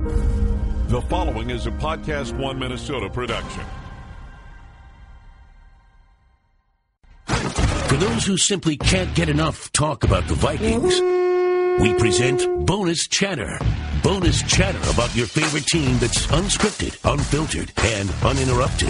The following is a Podcast One Minnesota production. For those who simply can't get enough talk about the Vikings, we present Bonus Chatter. Bonus chatter about your favorite team that's unscripted, unfiltered, and uninterrupted.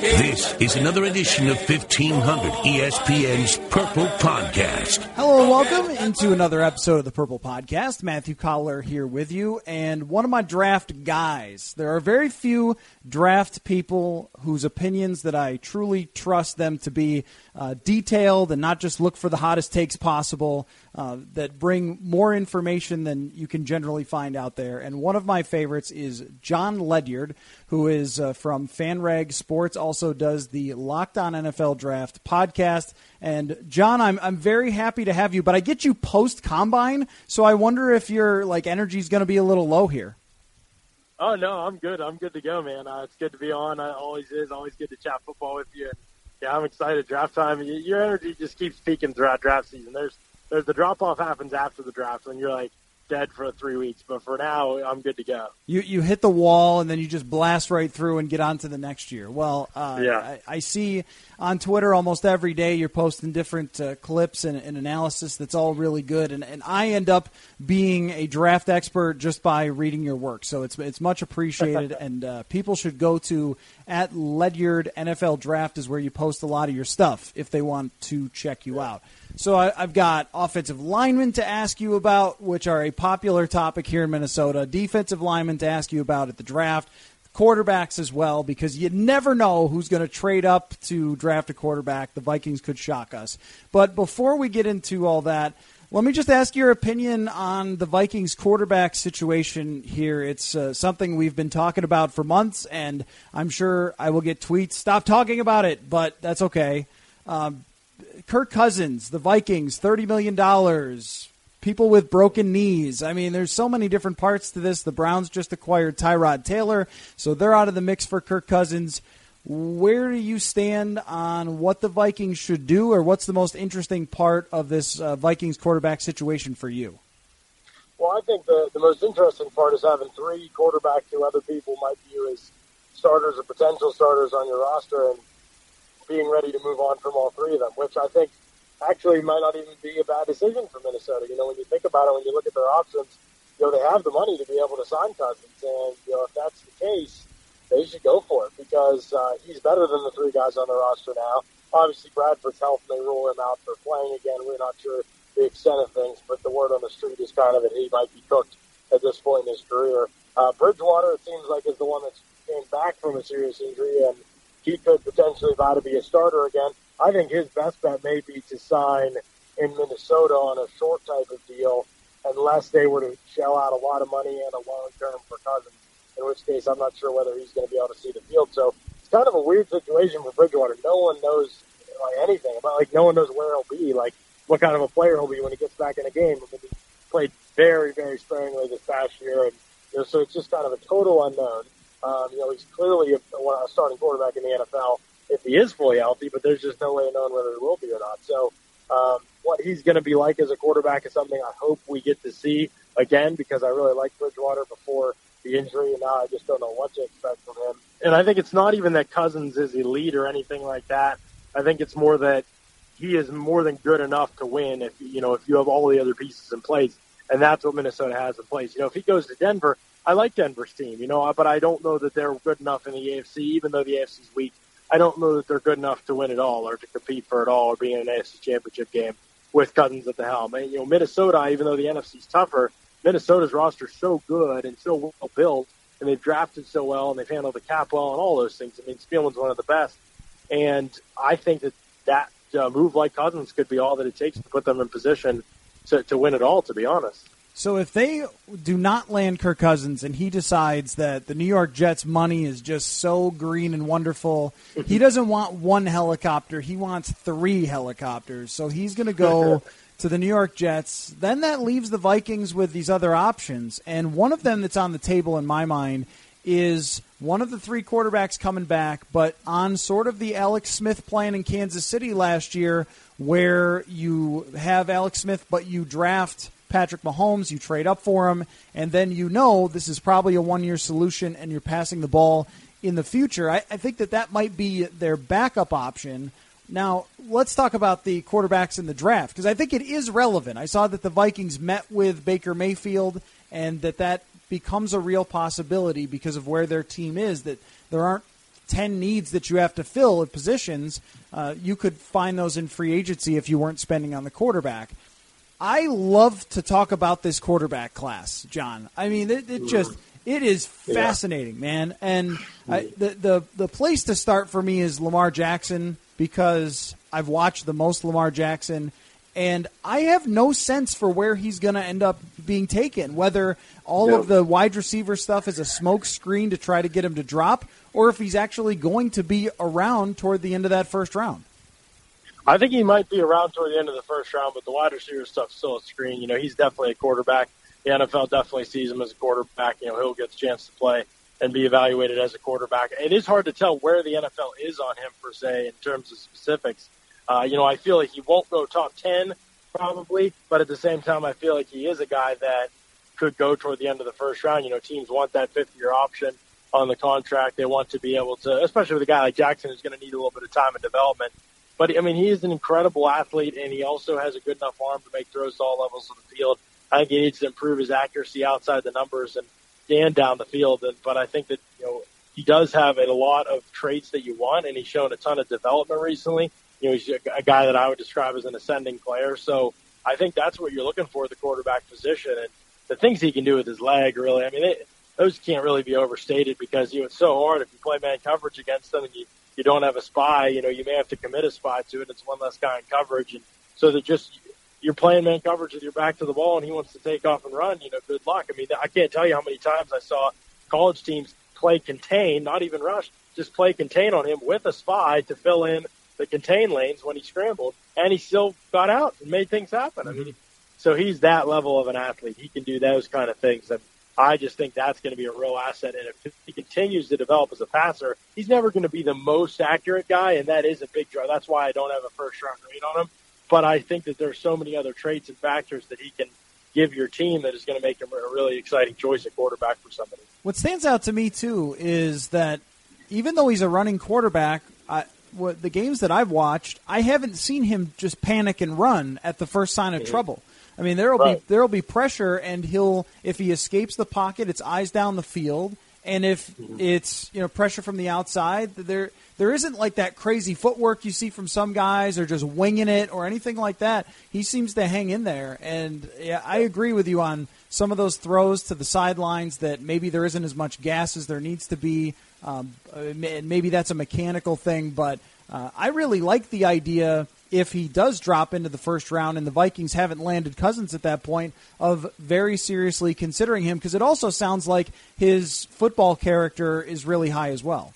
This is another edition of 1500 ESPN's Purple Podcast. Hello and welcome into another episode of the Purple Podcast. Matthew Coller here with you, and one of my draft guys. There are very few draft people whose opinions that I truly trust them to be uh, detailed and not just look for the hottest takes possible, uh, that bring more information than you can generally find out there. And one of my favorites is Jon Ledyard, who is uh, from FanRag Sports, also does the Locked On NFL Draft podcast. And John, I'm I'm very happy to have you, but I get you post combine, so I wonder if your like energy is going to be a little low here. Oh no, I'm good. I'm good to go, man. Uh, it's good to be on. I always is. Always good to chat football with you. And yeah, I'm excited. Draft time. Your energy just keeps peaking throughout draft season. There's there's the drop off happens after the draft when you're like dead for three weeks. But for now, I'm good to go. You you hit the wall and then you just blast right through and get on to the next year. Well, uh, Yeah. I, I see on Twitter almost every day you're posting different uh, clips and, and analysis that's all really good, and, and I end up being a draft expert just by reading your work. So it's it's much appreciated, and uh, people should go to at Ledyard NFL Draft is where you post a lot of your stuff if they want to check you out. So I, I've got offensive linemen to ask you about, which are a popular topic here in Minnesota. Defensive linemen to ask you about at the draft. Quarterbacks as well, because you never know who's going to trade up to draft a quarterback. The Vikings could shock us. But before we get into all that, let me just ask your opinion on the Vikings quarterback situation here. It's uh, something we've been talking about for months, and I'm sure I will get tweets. Stop talking about it, but that's okay. Um, Kirk Cousins, the Vikings, thirty million dollars. People with broken knees. I mean, there's so many different parts to this. The Browns just acquired Tyrod Taylor, so they're out of the mix for Kirk Cousins. Where do you stand on what the Vikings should do, or what's the most interesting part of this uh, Vikings quarterback situation for you? Well, I think the, the most interesting part is having three quarterbacks who other people might view as starters or potential starters on your roster and being ready to move on from all three of them, which I think actually might not even be a bad decision for Minnesota. You know, when you think about it, when you look at their options, you know, they have the money to be able to sign Cousins. And, you know, if that's the case, they should go for it because uh, he's better than the three guys on the roster now. Obviously, Bradford's health may rule him out for playing again. We're not sure the extent of things, but the word on the street is kind of that he might be cooked at this point in his career. Uh, Bridgewater, it seems like, is the one that's came back from a serious injury, and he could potentially vow to be a starter again. I think his best bet may be to sign in Minnesota on a short type of deal, unless they were to shell out a lot of money and a long term for Cousins. In which case, I'm not sure whether he's going to be able to see the field. So it's kind of a weird situation for Bridgewater. No one knows like, anything about like no one knows where he'll be, like what kind of a player he'll be when he gets back in a game. I mean, he played very, very sparingly this past year, and you know, so it's just kind of a total unknown. Um, you know, he's clearly a, a starting quarterback in the NFL if he is fully healthy, but there's just no way of knowing whether he will be or not. So, um, what he's going to be like as a quarterback is something I hope we get to see again because I really liked Bridgewater before the injury, and now I just don't know what to expect from him. And I think it's not even that Cousins is elite or anything like that. I think it's more that he is more than good enough to win if you know if you have all the other pieces in place. And that's what Minnesota has in place. You know, if he goes to Denver, I like Denver's team, you know, but I don't know that they're good enough in the AFC, even though the AFC's weak. I don't know that they're good enough to win it all or to compete for it all or be in an AFC championship game with Cousins at the helm. And, you know, Minnesota, even though the NFC's tougher, Minnesota's roster is so good and so well built, and they've drafted so well, and they've handled the cap well, and all those things. I mean, Spielman's one of the best, and I think that that uh, move like Cousins could be all that it takes to put them in position to, to win it all. To be honest. So if they do not land Kirk Cousins and he decides that the New York Jets money is just so green and wonderful, he doesn't want one helicopter, he wants three helicopters. So he's going to go to the New York Jets. Then that leaves the Vikings with these other options. And one of them that's on the table in my mind is one of the three quarterbacks coming back, but on sort of the Alex Smith plan in Kansas City last year, where you have Alex Smith, but you draft Patrick Mahomes, you trade up for him, and then you know this is probably a one year solution and you're passing the ball in the future. I, I think that that might be their backup option. Now, let's talk about the quarterbacks in the draft because I think it is relevant. I saw that the Vikings met with Baker Mayfield and that that becomes a real possibility because of where their team is, that there aren't 10 needs that you have to fill at positions. Uh, you could find those in free agency if you weren't spending on the quarterback. I love to talk about this quarterback class, John. I mean, it, it just it is fascinating, yeah. man. And I, the the the place to start for me is Lamar Jackson because I've watched the most Lamar Jackson, and I have no sense for where he's going to end up being taken. Whether all of the wide receiver stuff is a smoke screen to try to get him to drop, or if he's actually going to be around toward the end of that first round. I think he might be around toward the end of the first round, but the wide receiver stuff's still a screen. You know, he's definitely a quarterback. The NFL definitely sees him as a quarterback. You know, he'll get the chance to play and be evaluated as a quarterback. It is hard to tell where the NFL is on him per se in terms of specifics. Uh, you know, I feel like he won't go top ten probably, but at the same time, I feel like he is a guy that could go toward the end of the first round. You know, teams want that fifth year option on the contract. They want to be able to, especially with a guy like Jackson who's going to need a little bit of time and development but I mean, he is an incredible athlete, and he also has a good enough arm to make throws to all levels of the field. I think he needs to improve his accuracy outside the numbers and and down the field. And, but I think that you know he does have a lot of traits that you want, and he's shown a ton of development recently. You know, he's a, guy that I would describe as an ascending player. So I think that's what you're looking for at the quarterback position, and the things he can do with his leg. Really, I mean, they, those can't really be overstated because you know it's so hard if you play man coverage against them and you you don't have a spy, you know, you may have to commit a spy to it. It's one less guy in coverage. And so that just, you're playing man coverage with your back to the ball and he wants to take off and run, you know, good luck. I mean, I can't tell you how many times I saw college teams play contain, not even rush, just play contain on him with a spy to fill in the contain lanes when he scrambled and he still got out and made things happen. Mm-hmm. I mean, so he's that level of an athlete. He can do those kind of things. And I just think that's going to be a real asset. And if he continues to develop as a passer, he's never going to be the most accurate guy, and that is a big draw. That's why I don't have a first round grade on him. But I think that there's so many other traits and factors that he can give your team that is going to make him a really exciting choice at quarterback for somebody. What stands out to me too is that even though he's a running quarterback, I, what the games that I've watched, I haven't seen him just panic and run at the first sign of mm-hmm. trouble. I mean, there will right. be there will be pressure, and he'll if he escapes the pocket, it's eyes down the field, and if mm-hmm. it's you know pressure from the outside, there there isn't like that crazy footwork you see from some guys or just winging it or anything like that. He seems to hang in there, and yeah, I agree with you on some of those throws to the sidelines that maybe there isn't as much gas as there needs to be. Um, maybe that's a mechanical thing, but uh, I really like the idea if he does drop into the first round and the Vikings haven't landed Cousins at that point, of very seriously considering him because it also sounds like his football character is really high as well.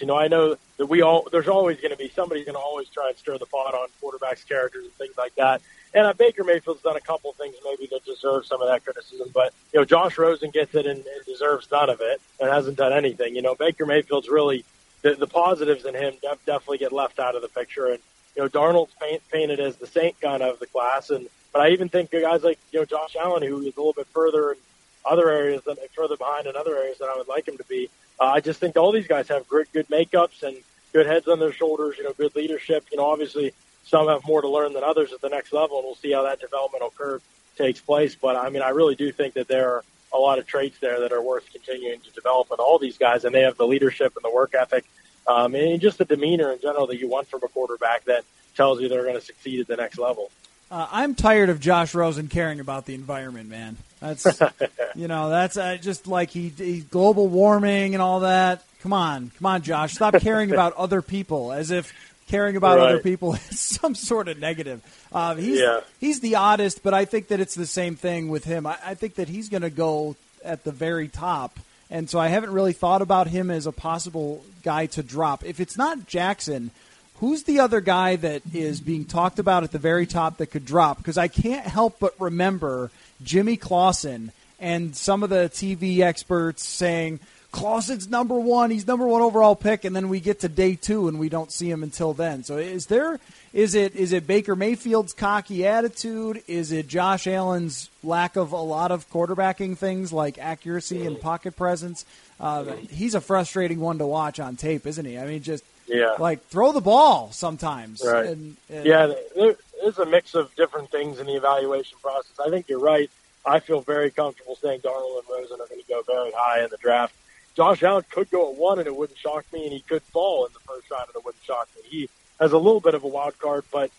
You know, I know that we all there's always going to be somebody's going to always try and stir the pot on quarterbacks' characters and things like that. And uh, Baker Mayfield's done a couple things maybe that deserve some of that criticism, but you know, Josh Rosen gets it and, and deserves none of it and hasn't done anything. You know, Baker Mayfield's really the, the positives in him def- definitely get left out of the picture and you know, Darnold's paint, painted as the saint kind of the class, and but I even think guys like you know Josh Allen, who is a little bit further in other areas than further behind in other areas than I would like him to be. Uh, I just think all these guys have great, good makeups and good heads on their shoulders. You know, good leadership. You know, obviously some have more to learn than others at the next level, and we'll see how that development occurs takes place. But I mean, I really do think that there are a lot of traits there that are worth continuing to develop in all these guys, and they have the leadership and the work ethic, um, and just the demeanor in general that you want from a quarterback that tells you they're going to succeed at the next level. Uh, I'm tired of Josh Rosen caring about the environment, man. That's you know that's uh, just like he, he global warming and all that. Come on, come on, Josh, stop caring about other people as if caring about Right. other people is some sort of negative. Uh, he's Yeah. he's the oddest, but I think that it's the same thing with him. I, I think that he's going to go at the very top, and so I haven't really thought about him as a possible guy to drop. If it's not Jackson, who's the other guy that is being talked about at the very top that could drop? Because I can't help but remember Jimmy Clausen and some of the TV experts saying. Clausen's number one. He's number one overall pick, and then we get to day two and we don't see him until then. So is there is it is it Baker Mayfield's cocky attitude? Is it Josh Allen's lack of a lot of quarterbacking things like accuracy and pocket presence? Uh, he's a frustrating one to watch on tape, isn't he? I mean, just Yeah. like throw the ball sometimes. Right. And, and- Yeah, there is a mix of different things in the evaluation process. I think you're right. I feel very comfortable saying Darnold and Rosen are going to go very high in the draft. Josh Allen could go at one, and it wouldn't shock me, and he could fall in the first round, and it wouldn't shock me. He has a little bit of a wild card, but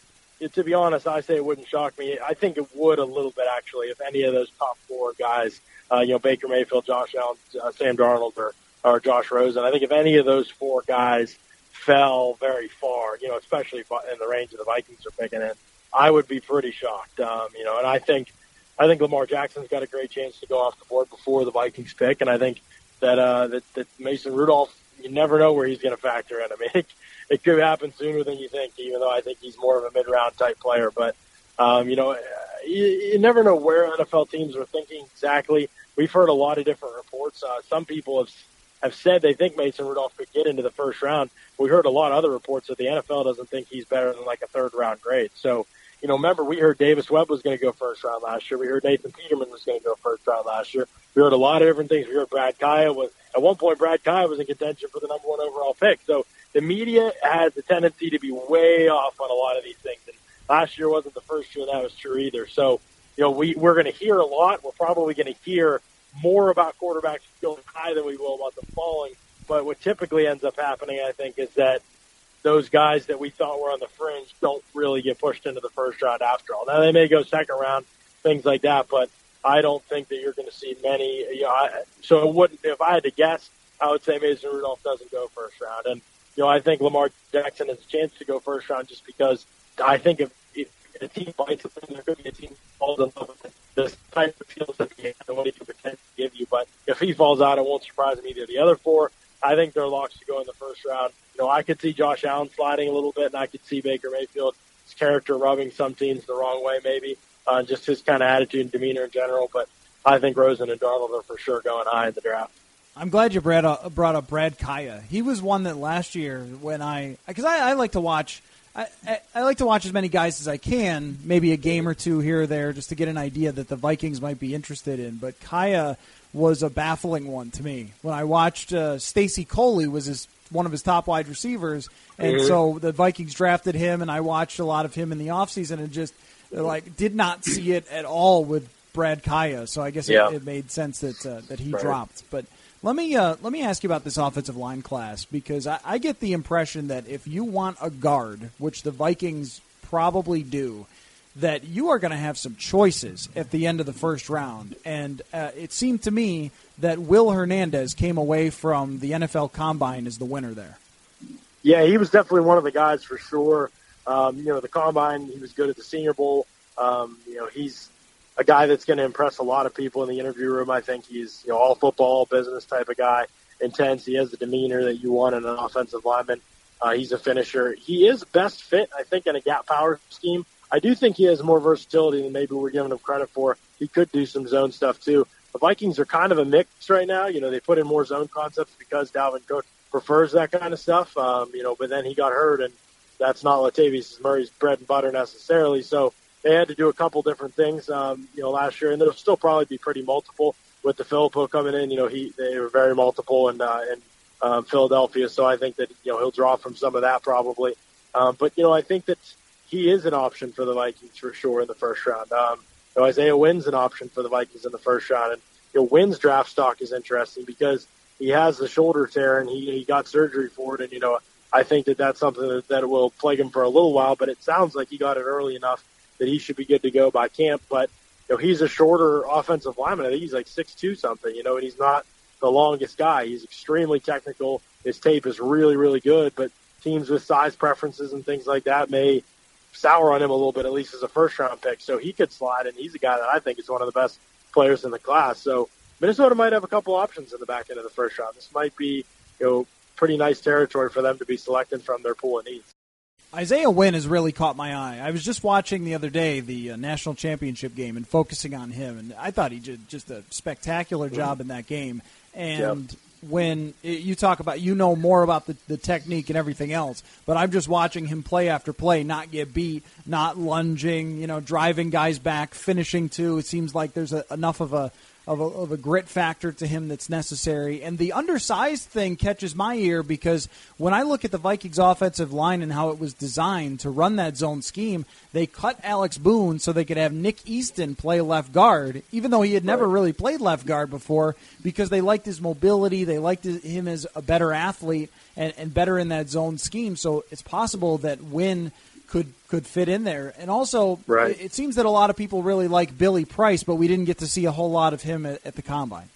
to be honest, I say it wouldn't shock me. I think it would a little bit actually if any of those top four guys, uh, you know, Baker Mayfield, Josh Allen, uh, Sam Darnold, or or Josh Rosen. I think if any of those four guys fell very far, you know, especially in the range of the Vikings are picking in, I would be pretty shocked. Um, you know, and I think I think Lamar Jackson's got a great chance to go off the board before the Vikings pick, and I think that uh, that, that Mason Rudolph, you never know where he's going to factor in. I mean, it, it could happen sooner than you think, even though I think he's more of a mid-round type player. But um, you know, you, you never know where NFL teams are thinking exactly. We've heard a lot of different reports. Uh, some people have have said they think Mason Rudolph could get into the first round. We heard a lot of other reports that the NFL doesn't think he's better than like a third round grade. So, you know, remember we heard Davis Webb was going to go first round last year. We heard Nathan Peterman was going to go first round last year. We heard a lot of different things. We heard Brad Kaaya was at one point. Brad Kaaya was in contention for the number one overall pick. So the media has a tendency to be way off on a lot of these things. And last year wasn't the first year that was true either. So, you know, we we're going to hear a lot. We're probably going to hear more about quarterbacks going high than we will about them falling. But what typically ends up happening, I think, is that those guys that we thought were on the fringe don't really get pushed into the first round after all. Now they may go second round, things like that, but I don't think that you're going to see many. You know, I, so it wouldn't. If I had to guess, I would say Mason Rudolph doesn't go first round, and you know I think Lamar Jackson has a chance to go first round just because I think if, if a team bites him, there could be a team falls in love with it. this type of skills that he has and what he can potentially give you. But if he falls out, it won't surprise me either. The other four, I think they're locks to go in the first round. You know, I could see Josh Allen sliding a little bit, and I could see Baker Mayfield, his character rubbing some teams the wrong way, maybe, uh, just his kind of attitude and demeanor in general. But I think Rosen and Darnold are for sure going high in the draft. I'm glad you brought up, brought up Brad Kaaya. He was one that last year when I because I, I like to watch. I, I, I like to watch as many guys as I can, maybe a game or two here or there, just to get an idea that the Vikings might be interested in. But Kaaya was a baffling one to me when I watched. Uh, Stacy Coley was his one of his top wide receivers, and so the Vikings drafted him, and I watched a lot of him in the offseason and just like did not see it at all with Brad Kaaya. So I guess Yeah. it, it made sense that uh, that he Right. dropped, but. Let me uh, let me ask you about this offensive line class because I, I get the impression that if you want a guard, which the Vikings probably do, that you are going to have some choices at the end of the first round. And uh, it seemed to me that Will Hernandez came away from the NFL Combine as the winner there. Yeah, he was definitely one of the guys for sure. Um, you know, the combine, he was good at the Senior Bowl. Um, you know, he's a guy that's going to impress a lot of people in the interview room. I think he's you know all football, all business type of guy, intense. He has the demeanor that you want in an offensive lineman. Uh, he's a finisher. He is best fit, I think, in a gap power scheme. I do think he has more versatility than maybe we're giving him credit for. He could do some zone stuff too. The Vikings are kind of a mix right now. You know, they put in more zone concepts because Dalvin Cook prefers that kind of stuff. Um, you know, but then he got hurt, and that's not Latavius Murray's bread and butter necessarily. So they had to do a couple different things, um, you know, last year, and there'll still probably be pretty multiple with DeFilippo coming in. You know, he they were very multiple in uh, in um, Philadelphia, so I think that you know he'll draw from some of that probably. Um, but you know, I think that he is an option for the Vikings for sure in the first round. Um, you know, Isaiah Wynn's an option for the Vikings in the first round. And you know, Wynn's draft stock is interesting because he has the shoulder tear and he, he got surgery for it. And, you know, I think that that's something that, that will plague him for a little while, but it sounds like he got it early enough that he should be good to go by camp. But, you know, he's a shorter offensive lineman. I think he's like six two something, you know, and he's not the longest guy. He's extremely technical. His tape is really, really good, but teams with size preferences and things like that may sour on him a little bit, at least as a first round pick. So he could slide, and he's a guy that I think is one of the best players in the class. So Minnesota might have a couple options in the back end of the first round. This might be, you know, pretty nice territory for them to be selecting from their pool of needs. Isaiah Wynn has really caught my eye. I was just watching the other day the uh, national championship game and focusing on him, and I thought he did just a spectacular job mm-hmm. in that game. And yep when you talk about you know more about the, the technique and everything else but i'm just watching him play after play not get beat not lunging you know driving guys back finishing too. It seems like there's a, enough of a of a, of a grit factor to him that's necessary. And the undersized thing catches my ear because when I look at the Vikings offensive line and how it was designed to run that zone scheme, they cut Alex Boone so they could have Nick Easton play left guard, even though he had never really played left guard before, because they liked his mobility, they liked him as a better athlete and, and better in that zone scheme. So it's possible that when – could could fit in there. And also, right. it, it, seems that a lot of people really like Billy Price, but we didn't get to see a whole lot of him at, at the combine.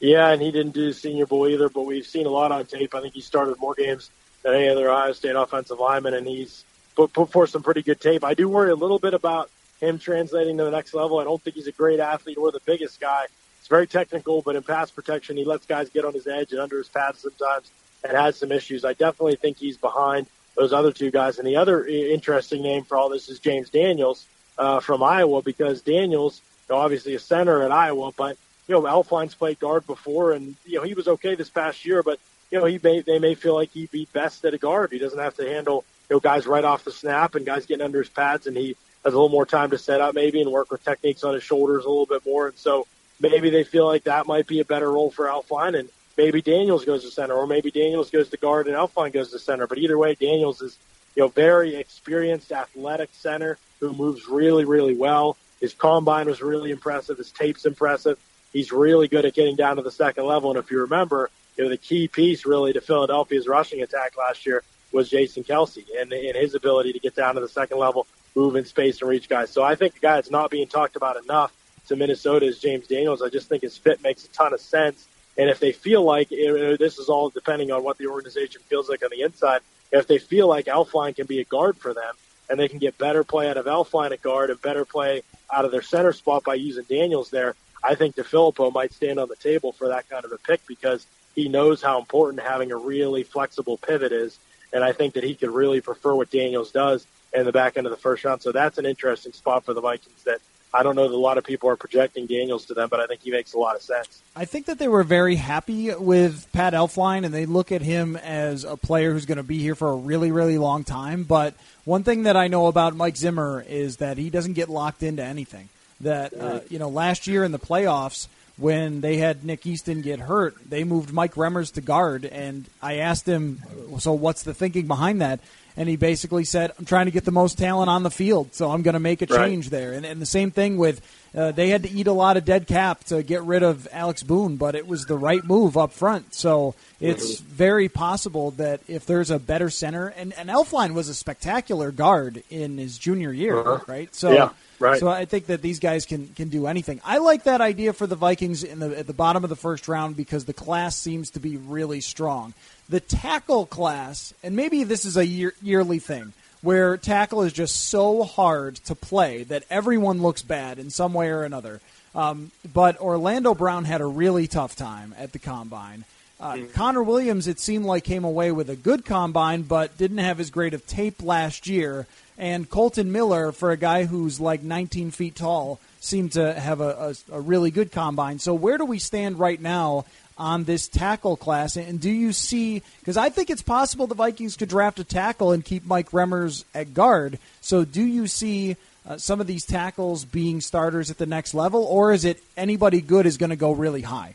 Yeah, and he didn't do Senior Bowl either, but we've seen a lot on tape. I think he started more games than any other Ohio State offensive lineman, and he's put, put forth some pretty good tape. I do worry a little bit about him translating to the next level. I don't think he's a great athlete or the biggest guy. He's very technical, but in pass protection, he lets guys get on his edge and under his pads sometimes and has some issues. I definitely think he's behind those other two guys. And the other interesting name for all this is James Daniels uh, from Iowa because Daniels, you know, obviously a center at Iowa, but you know Elflein's played guard before, and you know he was okay this past year, but you know he may they may feel like he'd be best at a guard. He doesn't have to handle you know guys right off the snap and guys getting under his pads, and he has a little more time to set up maybe and work with techniques on his shoulders a little bit more, and so maybe they feel like that might be a better role for Elflein and maybe Daniels goes to center, or maybe Daniels goes to guard and Elflein goes to center. But either way, Daniels is you know very experienced, athletic center who moves really, really well. His combine was really impressive. His tape's impressive. He's really good at getting down to the second level. And if you remember, you know the key piece really to Philadelphia's rushing attack last year was Jason Kelce and, and his ability to get down to the second level, move in space, and reach guys. So I think the guy that's not being talked about enough to Minnesota is James Daniels. I just think his fit makes a ton of sense and if they feel like this is all depending on what the organization feels like on the inside, if they feel like Elflein can be a guard for them and they can get better play out of Elflein at guard and better play out of their center spot by using Daniels there, I think DeFilippo might stand on the table for that kind of a pick because he knows how important having a really flexible pivot is. And I think that he could really prefer what Daniels does in the back end of the first round. So that's an interesting spot for the Vikings that I don't know that a lot of people are projecting Daniels to them, but I think he makes a lot of sense. I think that they were very happy with Pat Elflein, and they look at him as a player who's going to be here for a really, really long time. But one thing that I know about Mike Zimmer is that he doesn't get locked into anything. That uh, you know, last year in the playoffs, when they had Nick Easton get hurt, they moved Mike Remmers to guard, and I asked him, "So what's the thinking behind that?" and he basically said, "I'm trying to get the most talent on the field, so I'm going to make a change right. there." And, and the same thing with uh, they had to eat a lot of dead cap to get rid of Alex Boone, but it was the right move up front. So it's very possible that if there's a better center, and, and Elflein was a spectacular guard in his junior year, uh-huh. right? So yeah. Right. So I think that these guys can can do anything. I like that idea for the Vikings in the at the bottom of the first round because the class seems to be really strong the tackle class, and maybe this is a year, yearly thing, where tackle is just so hard to play that everyone looks bad in some way or another. Um, but Orlando Brown had a really tough time at the combine. Uh, mm-hmm. Connor Williams, it seemed like, came away with a good combine, but didn't have as great of tape last year. And Kolton Miller, for a guy who's like 19 feet tall, seemed to have a, a, a really good combine. So, where do we stand right now on this tackle class? And do you see, because I think it's possible the Vikings could draft a tackle and keep Mike Remmers at guard. So do you see uh, some of these tackles being starters at the next level, or is it anybody good is going to go really high?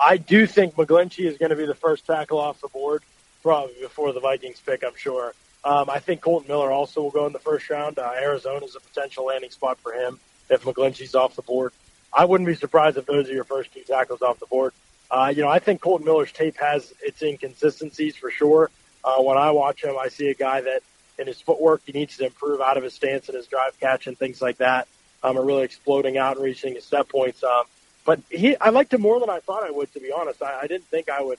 I do think McGlinchey is going to be the first tackle off the board, probably before the Vikings pick, I'm sure. Um, I think Kolton Miller also will go in the first round. Uh, Arizona is a potential landing spot for him. if McGlinchey's off the board. I wouldn't be surprised if those are your first two tackles off the board. Uh, you know, I think Kolton Miller's tape has its inconsistencies for sure. Uh, when I watch him, I see a guy that in his footwork, he needs to improve out of his stance and his drive catch and things like that. Um, are really exploding out and reaching his step points. Um, but he, I liked him more than I thought I would, to be honest. I, I didn't think I would,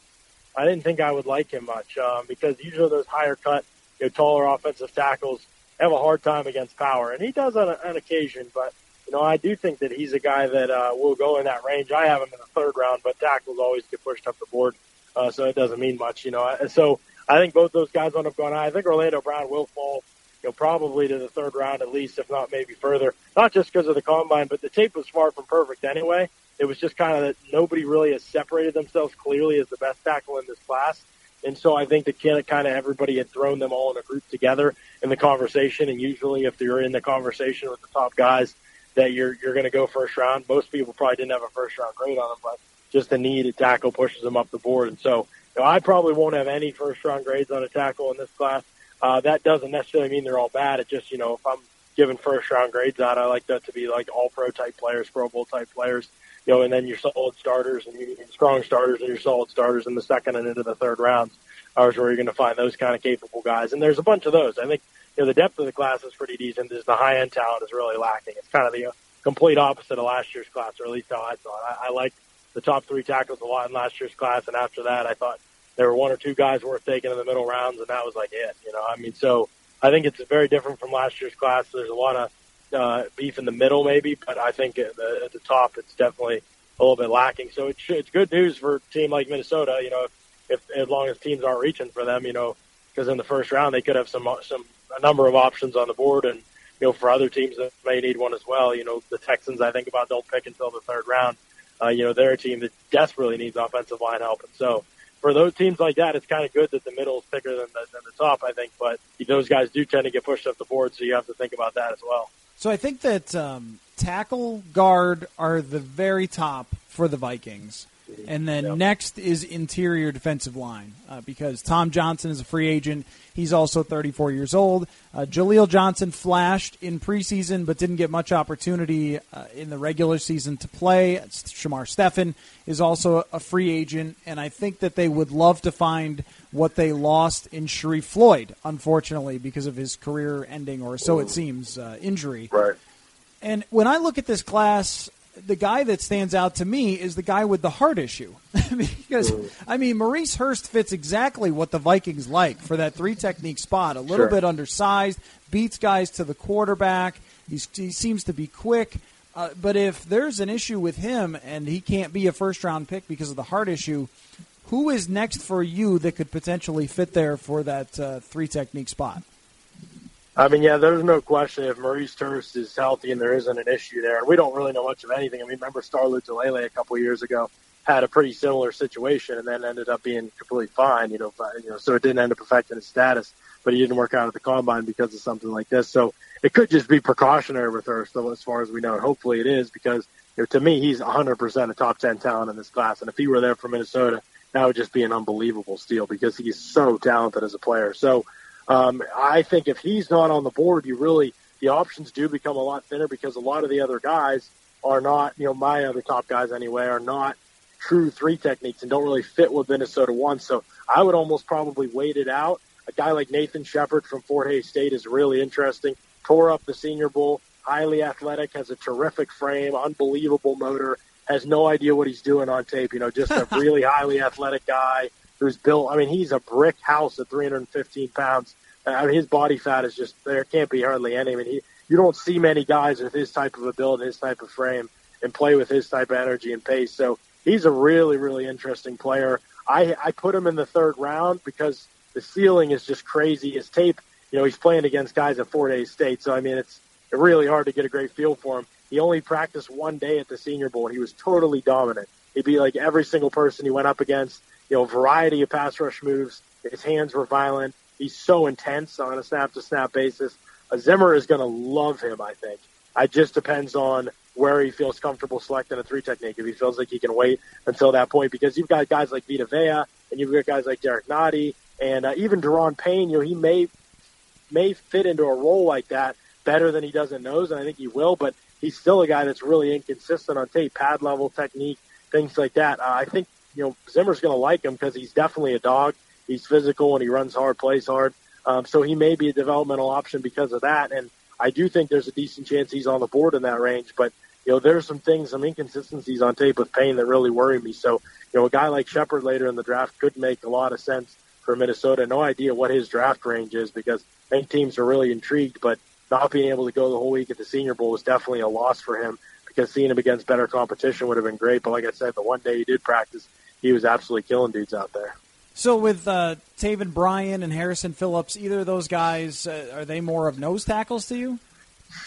I didn't think I would like him much, um, because usually those higher cut, you know, taller offensive tackles have a hard time against power. And he does on, on occasion, but you know, I do think that he's a guy that uh, will go in that range. I have him in the third round, but tackles always get pushed up the board, uh, so it doesn't mean much, you know. So I think both those guys would have gone high. I think Orlando Brown will fall, you know, probably to the third round at least, if not maybe further. Not just because of the combine, but the tape was far from perfect anyway. It was just kind of that nobody really has separated themselves clearly as the best tackle in this class. And so I think that kind of everybody had thrown them all in a group together in the conversation. And usually, if you're in the conversation with the top guys, that you're you're going to go first round. Most people probably didn't have a first round grade on them, but just the need to tackle pushes them up the board. And so you know, I probably won't have any first round grades on a tackle in this class. Uh, that doesn't necessarily mean they're all bad. It just you know if I'm giving first round grades out, I like that to be like all pro type players, Pro Bowl type players. You know, and then your solid starters and your strong starters and your solid starters in the second and into the third rounds are where you're going to find those kind of capable guys. And there's a bunch of those. I think you know, the depth of the class is pretty decent. Just the high end talent is really lacking. It's kind of the complete opposite of last year's class, or at least how I it. I, I liked the top three tackles a lot in last year's class, and after that, I thought there were one or two guys worth taking in the middle rounds, and that was like it. You know, I mean, so I think it's very different from last year's class. There's a lot of uh, beef in the middle, maybe, but I think at the, at the top, it's definitely a little bit lacking. So it's it's good news for a team like Minnesota. You know, if, if as long as teams aren't reaching for them, you know, because in the first round they could have some some a number of options on the board, and you know for other teams that may need one as well. You know the Texans I think about don't pick until the third round. Uh, you know they're a team that desperately needs offensive line help, and so for those teams like that, it's kind of good that the middle is thicker than the, than the top. I think, but those guys do tend to get pushed up the board, so you have to think about that as well. So I think that um, tackle guard are the very top for the Vikings. And then yep. next is interior defensive line uh, because Tom Johnson is a free agent. He's also 34 years old. Uh, Jaleel Johnson flashed in preseason but didn't get much opportunity uh, in the regular season to play. Shamar Stephen is also a free agent, and I think that they would love to find what they lost in Sharrif Floyd, unfortunately, because of his career ending, or so it seems, uh, injury. Right. And when I look at this class, the guy that stands out to me is the guy with the heart issue. because, I mean, Maurice Hurst fits exactly what the Vikings like for that three technique spot. A little sure. bit undersized, beats guys to the quarterback. He's, he seems to be quick. Uh, but if there's an issue with him and he can't be a first round pick because of the heart issue, who is next for you that could potentially fit there for that uh, three technique spot? I mean, yeah, there's no question if Maurice Hurst is healthy and there isn't an issue there. We don't really know much of anything. I mean, remember Star Lotulelei a couple of years ago had a pretty similar situation and then ended up being completely fine, you know, you know, so it didn't end up affecting his status, but he didn't work out at the combine because of something like this. So it could just be precautionary with Hurst, though, as far as we know. And hopefully it is because, you know, to me, he's 100% a top 10 talent in this class. And if he were there for Minnesota, that would just be an unbelievable steal because he's so talented as a player. So, um, I think if he's not on the board, you really the options do become a lot thinner because a lot of the other guys are not, you know, my other top guys anyway, are not true three techniques and don't really fit what Minnesota wants. So I would almost probably wait it out. A guy like Nathan Shepard from Fort Hays State is really interesting. Tore up the Senior Bowl, highly athletic, has a terrific frame, unbelievable motor, has no idea what he's doing on tape. You know, just a really highly athletic guy who's built. I mean, he's a brick house at 315 pounds. I mean, his body fat is just there can't be hardly any. I mean, he you don't see many guys with his type of a build, his type of frame, and play with his type of energy and pace. So he's a really really interesting player. I I put him in the third round because the ceiling is just crazy. His tape, you know, he's playing against guys at Fort Hays State, so I mean, it's really hard to get a great feel for him. He only practiced one day at the Senior Bowl, and he was totally dominant. He'd be like every single person he went up against. You know, variety of pass rush moves. His hands were violent. He's so intense on a snap to snap basis. A Zimmer is going to love him, I think. It just depends on where he feels comfortable selecting a three technique. If he feels like he can wait until that point, because you've got guys like Vita Vea and you've got guys like Derrick Nnadi and uh, even Daron Payne. You know, he may may fit into a role like that better than he does in nose, and I think he will. But he's still a guy that's really inconsistent on tape, pad level technique, things like that. Uh, I think you know Zimmer's going to like him because he's definitely a dog. He's physical and he runs hard, plays hard. Um, so he may be a developmental option because of that. And I do think there's a decent chance he's on the board in that range. But you know, there's some things, some inconsistencies on tape with Payne that really worry me. So you know, a guy like Shepard later in the draft could make a lot of sense for Minnesota. No idea what his draft range is because I think teams are really intrigued, but not being able to go the whole week at the Senior Bowl was definitely a loss for him because seeing him against better competition would have been great. But like I said, the one day he did practice, he was absolutely killing dudes out there. So with uh, Taven Bryan and Harrison Phillips, either of those guys uh, are they more of nose tackles to you?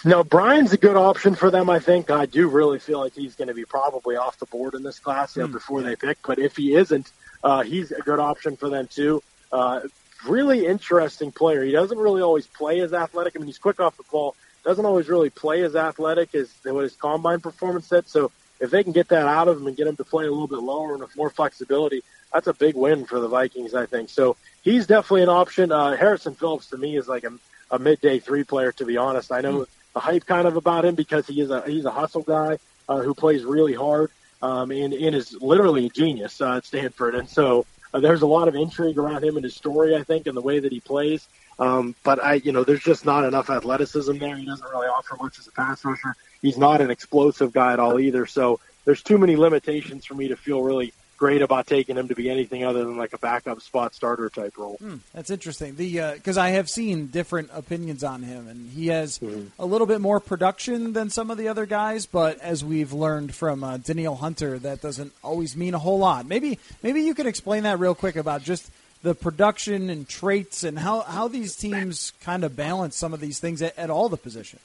No, Bryan's a good option for them. I think I do really feel like he's going to be probably off the board in this class you know, mm. before they pick. But if he isn't, uh, he's a good option for them too. Uh, really interesting player. He doesn't really always play as athletic. I mean, he's quick off the ball. Doesn't always really play as athletic as what his combine performance said. So if they can get that out of him and get him to play a little bit lower and with more flexibility, that's a big win for the Vikings, I think. So he's definitely an option. Uh, Harrison Phillips to me is like a, a midday three player. To be honest, I know the hype kind of about him because he is a he's a hustle guy uh, who plays really hard um, and, and is literally a genius uh, at Stanford. And so uh, there's a lot of intrigue around him and his story, I think, and the way that he plays. Um, but I, you know, there's just not enough athleticism there. He doesn't really offer much as a pass rusher. He's not an explosive guy at all either. So there's too many limitations for me to feel really great about taking him to be anything other than like a backup spot starter type role. Hmm, that's interesting. The because uh, I have seen different opinions on him, and he has mm-hmm. a little bit more production than some of the other guys. But as we've learned from uh, Hunter, that doesn't always mean a whole lot. Maybe maybe you could explain that real quick about just the production and traits and how how these teams kind of balance some of these things at, at all the positions.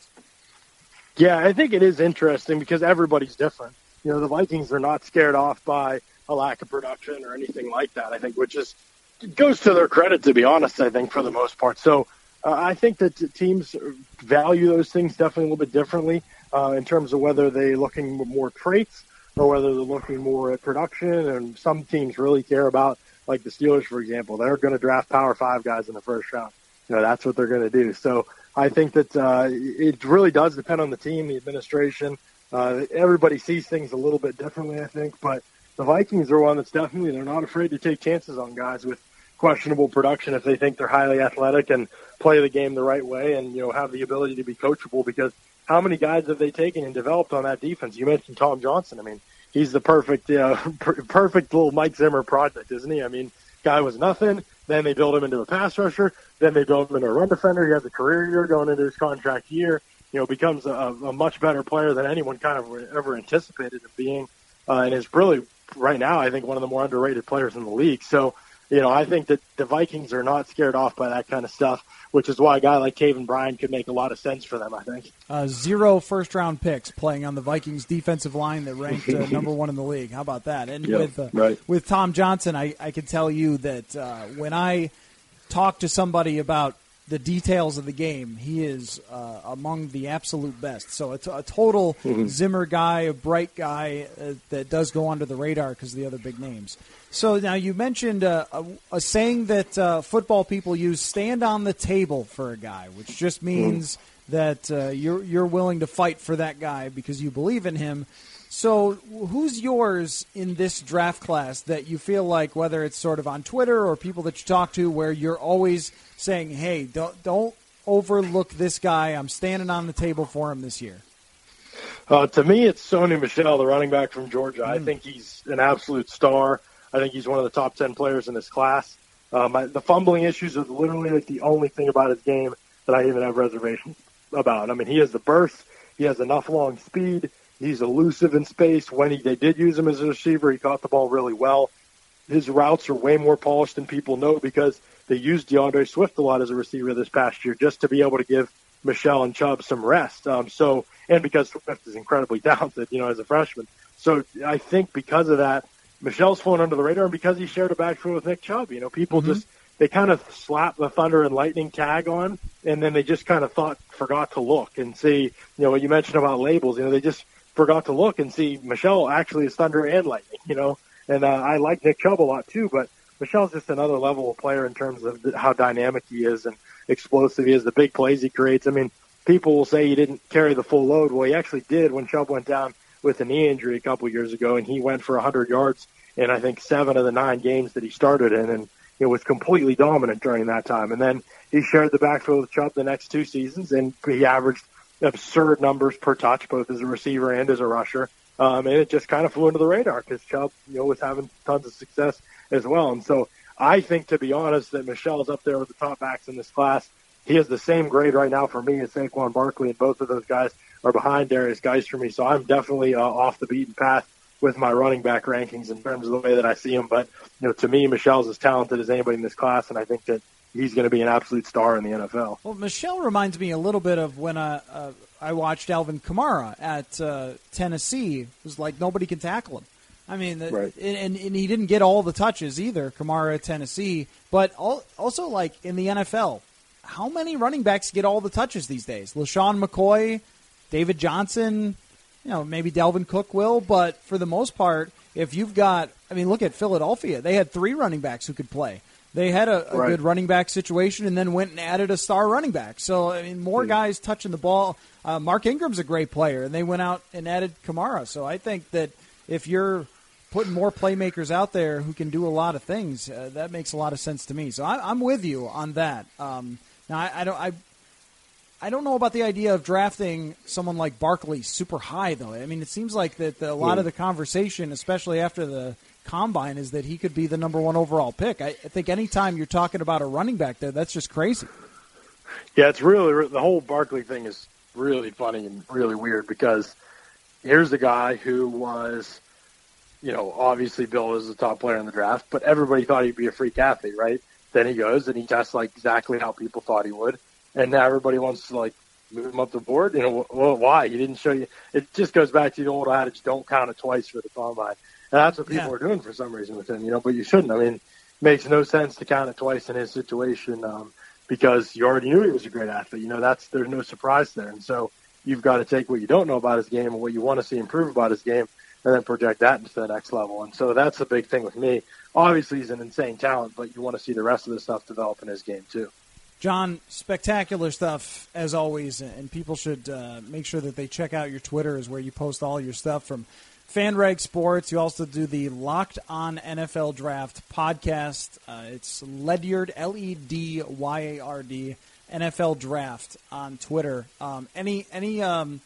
Yeah, I think it is interesting because everybody's different. You know, the Vikings are not scared off by a lack of production or anything like that. I think, which is goes to their credit, to be honest. I think for the most part. So uh, I think that teams value those things definitely a little bit differently uh, in terms of whether they're looking more traits or whether they're looking more at production. And some teams really care about, like the Steelers, for example, they're going to draft Power Five guys in the first round. You know, that's what they're going to do. So I think that uh, it really does depend on the team, the administration. Uh, everybody sees things a little bit differently, I think, but the Vikings are one that's definitely they're not afraid to take chances on guys with questionable production if they think they're highly athletic and play the game the right way and you know have the ability to be coachable because how many guys have they taken and developed on that defense? You mentioned Tom Johnson. I mean, he's the perfect uh, per- perfect little Mike Zimmer project, isn't he? I mean, guy was nothing. Then they build him into a pass rusher. Then they build him into a run defender. He has a career year going into his contract year. You know, becomes a, a much better player than anyone kind of ever anticipated him being, uh, and is really right now, I think one of the more underrated players in the league. So, you know, I think that the Vikings are not scared off by that kind of stuff, which is why a guy like Taven Bryan could make a lot of sense for them. I think uh, zero first round picks playing on the Vikings defensive line that ranked uh, number one in the league. How about that? And yep, with uh, right. with Tom Johnson, I, I can tell you that uh, when I talk to somebody about the details of the game, he is uh, among the absolute best. So it's a total mm-hmm. Zimmer guy, a bright guy uh, that does go under the radar because of the other big names. So now you mentioned uh, a, a, saying that uh, football people use: "Stand on the table for a guy," which just mm-hmm. means mm-hmm. that uh, you're you're willing to fight for that guy because you believe in him. So, who's yours in this draft class that you feel like, whether it's sort of on Twitter or people that you talk to, where you're always saying, "Hey, don't don't overlook this guy. I'm standing on the table for him this year." Uh, to me, it's Sony Michel, the running back from Georgia. Mm. I think he's an absolute star. I think he's one of the top ten players in this class. Um, I, the fumbling issues are literally like the only thing about his game that I even have reservations about. I mean, he has the burst. He has enough long speed. He's elusive in space. When he, they did use him as a receiver, he caught the ball really well. His routes are way more polished than people know because they used DeAndre Swift a lot as a receiver this past year just to be able to give Michel and Chubb some rest. Um, so, and because Swift is incredibly talented, you know, as a freshman. So I think because of that, Michel's flown under the radar and because he shared a backfield with Nick Chubb, you know, people mm-hmm. just, they kind of slap the thunder and lightning tag on and then they just kind of thought, forgot to look and see, you know, what you mentioned about labels, you know, they just forgot to look and see Michel actually is thunder and lightning, you know. And uh, I like Nick Chubb a lot too, but Michel's just another level of player in terms of how dynamic he is and explosive he is, the big plays he creates. I mean, people will say he didn't carry the full load. Well, he actually did when Chubb went down with a knee injury a couple years ago, and he went for 100 yards in I think seven of the nine games that he started in, and it was completely dominant during that time. And then he shared the backfield with Chubb the next two seasons, and he averaged absurd numbers per touch, both as a receiver and as a rusher. Um, and it just kind of flew under the radar because Chubb, you know, was having tons of success as well. And so I think, to be honest, that Michel's up there with the top backs in this class. He has the same grade right now for me as Saquon Barkley, and both of those guys are behind Derrius Guice for me. So I'm definitely uh, off the beaten path with my running back rankings in terms of the way that I see him. But you know, to me, Michel's as talented as anybody in this class, and I think that he's going to be an absolute star in the NFL. Well, Michel reminds me a little bit of when I, uh, I watched Alvin Kamara at uh, Tennessee. It was like nobody can tackle him. I mean, right. and, and he didn't get all the touches either, Kamara at Tennessee. But also, like in the NFL, how many running backs get all the touches these days? LeSean McCoy, David Johnson, you know, maybe Dalvin Cook will, but for the most part, if you've got, I mean, look at Philadelphia. They had three running backs who could play. They had a, a right. good running back situation and then went and added a star running back. So, I mean, more guys touching the ball. Uh, Mark Ingram's a great player, and they went out and added Kamara. So I think that if you're putting more playmakers out there who can do a lot of things, uh, that makes a lot of sense to me. So I, am with you on that. Um, now, I, I don't. I I don't know about the idea of drafting someone like Barkley super high, though. I mean, it seems like that a lot yeah. of the conversation, especially after the combine, is that he could be the number one overall pick. I, I think anytime you're talking about a running back there, that's just crazy. Yeah, it's really the whole Barkley thing is really funny and really weird because here's the guy who was, you know, obviously billed as the top player in the draft, but everybody thought he'd be a freak athlete, right? Then he goes and he tests like exactly how people thought he would and now everybody wants to like move him up the board. You know, well, why? He didn't show you. It just goes back to the old adage: don't count it twice for the combine. And that's what people yeah. are doing for some reason with him. You know, but you shouldn't. I mean, it makes no sense to count it twice in his situation um, because you already knew he was a great athlete. You know, that's there's no surprise there, and so you've got to take what you don't know about his game and what you want to see improve about his game, and then project that into the next level. And so that's the big thing with me. Obviously, he's an insane talent, but you want to see the rest of the stuff develop in his game too. Jon, spectacular stuff as always, and people should uh, make sure that they check out your Twitter, is where you post all your stuff from FanRag Sports. You also do the Locked On NFL Draft podcast. Uh, it's Ledyard, L E D Y A R D, NFL Draft on Twitter. Um, any any um,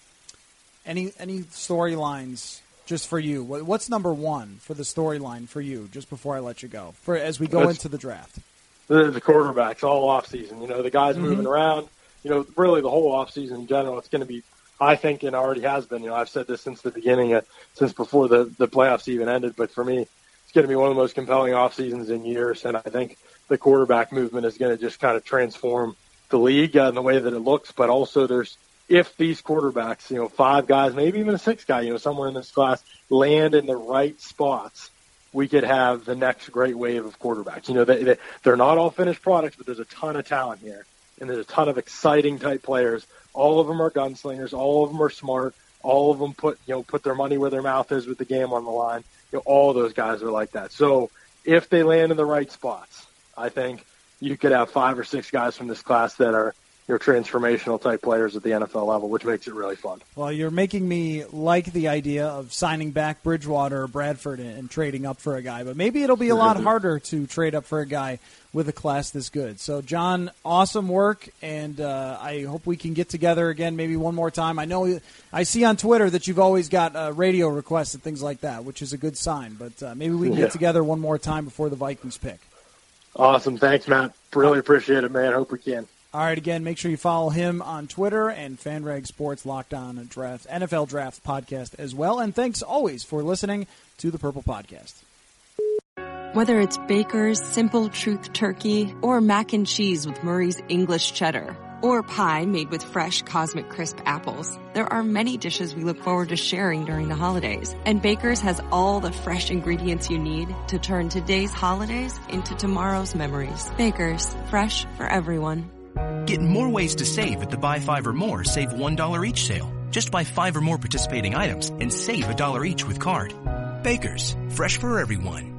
any any storylines just for you? What's number one for the storyline for you? Just before I let you go, for as we go into the draft the, the quarterbacks all off season. You know, the guys mm-hmm. moving around. You know, really the whole off season in general. It's going to be, I think, and already has been. You know, I've said this since the beginning, uh, since before the the playoffs even ended. But for me, it's going to be one of the most compelling off seasons in years, and I think the quarterback movement is going to just kind of transform the league uh, in the way that it looks. But also, there's if these quarterbacks, you know, five guys, maybe even a six guy, you know, somewhere in this class, land in the right spots we could have the next great wave of quarterbacks. You know, they, they, they're not all finished products, but there's a ton of talent here, and there's a ton of exciting type players. All of them are gunslingers. All of them are smart. All of them put you know put their money where their mouth is with the game on the line. You know, all those guys are like that. So if they land in the right spots, I think you could have five or six guys from this class that are your transformational type players at the NFL level, which makes it really fun. Well, you're making me like the idea of signing back Bridgewater or Bradford and trading up for a guy, but maybe it'll be a lot harder to trade up for a guy with a class this good. So, Jon, awesome work, and uh, I hope we can get together again maybe one more time. I know I see on Twitter that you've always got uh, radio requests and things like that, which is a good sign, but uh, maybe we can yeah. get together one more time before the Vikings pick. Awesome. Thanks, Matt. Really appreciate it, man. Hope we can. All right, again, make sure you follow him on Twitter and FanRag Sports Locked On Draft NFL Draft podcast as well. And thanks always for listening to the Purple Podcast. Whether it's Baker's Simple Truth Turkey or mac and cheese with Murray's English Cheddar or pie made with fresh Cosmic Crisp apples, there are many dishes we look forward to sharing during the holidays. And Baker's has all the fresh ingredients you need to turn today's holidays into tomorrow's memories. Baker's, fresh for everyone. Get more ways to save at the Buy Five or More Save $1 each sale. Just buy five or more participating items and save a dollar each with card. Baker's, fresh for everyone.